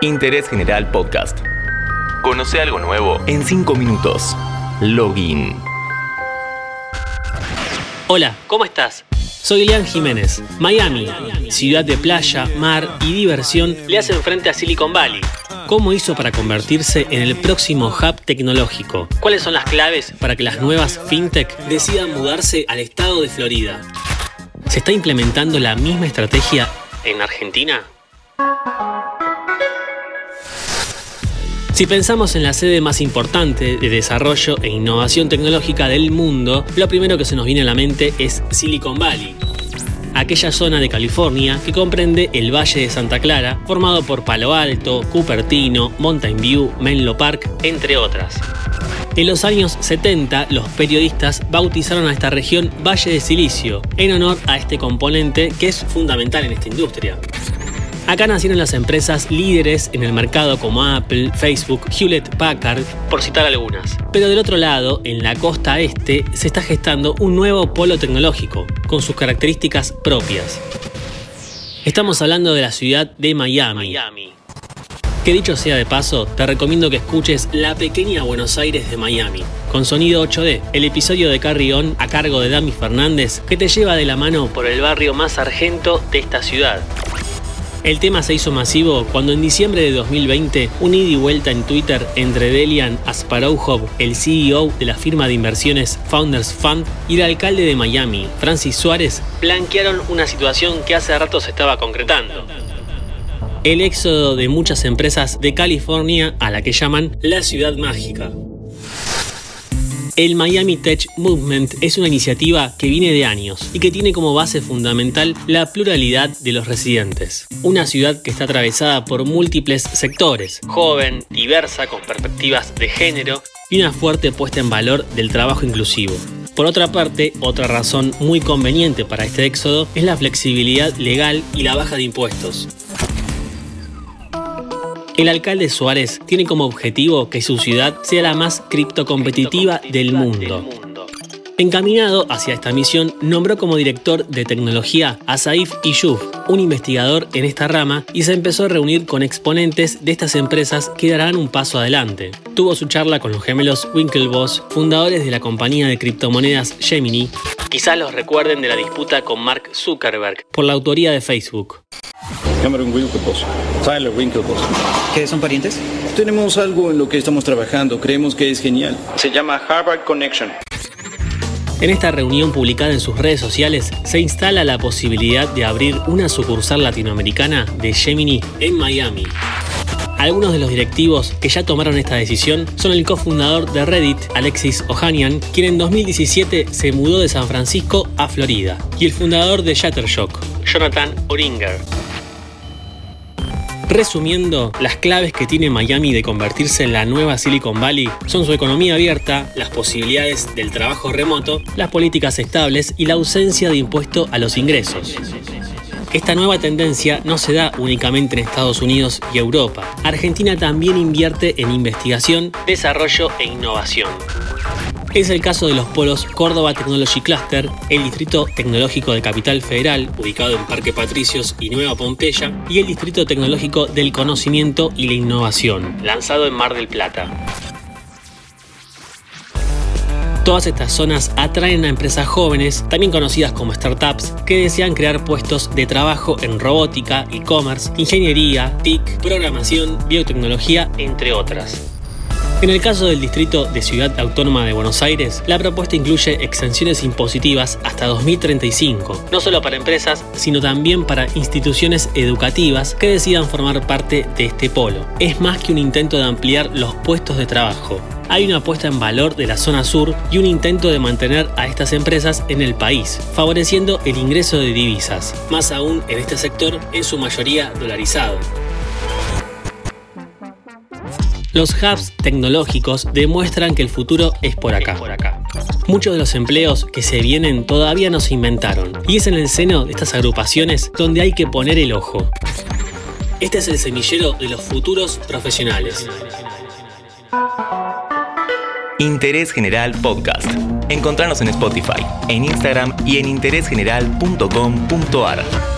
Interés General Podcast. Conoce algo nuevo en 5 minutos. Login. Hola, ¿cómo estás? Soy Lean Jiménez. Miami, ciudad de playa, mar y diversión, le hacen frente a Silicon Valley. ¿Cómo hizo para convertirse en el próximo hub tecnológico? ¿Cuáles son las claves para que las nuevas fintech decidan mudarse al estado de Florida? ¿Se está implementando la misma estrategia en Argentina? Si pensamos en la sede más importante de desarrollo e innovación tecnológica del mundo, lo primero que se nos viene a la mente es Silicon Valley, aquella zona de California que comprende el Valle de Santa Clara, formado por Palo Alto, Cupertino, Mountain View, Menlo Park, entre otras. En los años 70, los periodistas bautizaron a esta región Valle de Silicio, en honor a este componente que es fundamental en esta industria. Acá nacieron las empresas líderes en el mercado como Apple, Facebook, Hewlett Packard, por citar algunas. Pero del otro lado, en la costa este, se está gestando un nuevo polo tecnológico, con sus características propias. Estamos hablando de la ciudad de Miami. Que dicho sea de paso, te recomiendo que escuches La pequeña Buenos Aires de Miami, con sonido 8D, el episodio de Carry On a cargo de Dami Fernández, que te lleva de la mano por el barrio más argento de esta ciudad. El tema se hizo masivo cuando en diciembre de 2020 un ida y vuelta en Twitter entre Delian Asparouhov, el CEO de la firma de inversiones Founders Fund, y el alcalde de Miami, Francis Suárez, blanquearon una situación que hace rato se estaba concretando. El éxodo de muchas empresas de California a la que llaman la ciudad mágica. El Miami Tech Movement es una iniciativa que viene de años y que tiene como base fundamental la pluralidad de los residentes. Una ciudad que está atravesada por múltiples sectores, joven, diversa, con perspectivas de género y una fuerte puesta en valor del trabajo inclusivo. Por otra parte, otra razón muy conveniente para este éxodo es la flexibilidad legal y la baja de impuestos. El alcalde Suárez tiene como objetivo que su ciudad sea la más criptocompetitiva del mundo. Encaminado hacia esta misión, nombró como director de tecnología a Saif Iyuf, un investigador en esta rama, y se empezó a reunir con exponentes de estas empresas que darán un paso adelante. Tuvo su charla con los gemelos Winklevoss, fundadores de la compañía de criptomonedas Gemini. Quizás los recuerden de la disputa con Mark Zuckerberg por la autoría de Facebook. Cameron Winklevoss, Tyler Winklevoss. ¿Qué son parientes? Tenemos algo en lo que estamos trabajando, creemos que es genial. Se llama Harvard Connection. En esta reunión publicada en sus redes sociales se instala la posibilidad de abrir una sucursal latinoamericana de Gemini en Miami. Algunos de los directivos que ya tomaron esta decisión son el cofundador de Reddit, Alexis Ohanian, quien en 2017 se mudó de San Francisco a Florida, y el fundador de Shuttershock, Jonathan Oringer. Resumiendo, las claves que tiene Miami de convertirse en la nueva Silicon Valley son su economía abierta, las posibilidades del trabajo remoto, las políticas estables y la ausencia de impuesto a los ingresos. Esta nueva tendencia no se da únicamente en Estados Unidos y Europa. Argentina también invierte en investigación, desarrollo e innovación. Es el caso de los polos Córdoba Technology Cluster, el Distrito Tecnológico de Capital Federal, ubicado en Parque Patricios y Nueva Pompeya, y el Distrito Tecnológico del Conocimiento y la Innovación, lanzado en Mar del Plata. Todas estas zonas atraen a empresas jóvenes, también conocidas como startups, que desean crear puestos de trabajo en robótica, e-commerce, ingeniería, TIC, programación, biotecnología, entre otras. En el caso del Distrito de Ciudad Autónoma de Buenos Aires, la propuesta incluye exenciones impositivas hasta 2035, no solo para empresas, sino también para instituciones educativas que decidan formar parte de este polo. Es más que un intento de ampliar los puestos de trabajo, hay una apuesta en valor de la zona sur y un intento de mantener a estas empresas en el país, favoreciendo el ingreso de divisas, más aún en este sector en su mayoría dolarizado. Los hubs tecnológicos demuestran que el futuro es por acá. Muchos de los empleos que se vienen todavía no se inventaron, y es en el seno de estas agrupaciones donde hay que poner el ojo. Este es el semillero de los futuros profesionales. Interés General Podcast. Encontrarnos en Spotify, en Instagram y en interésgeneral.com.ar.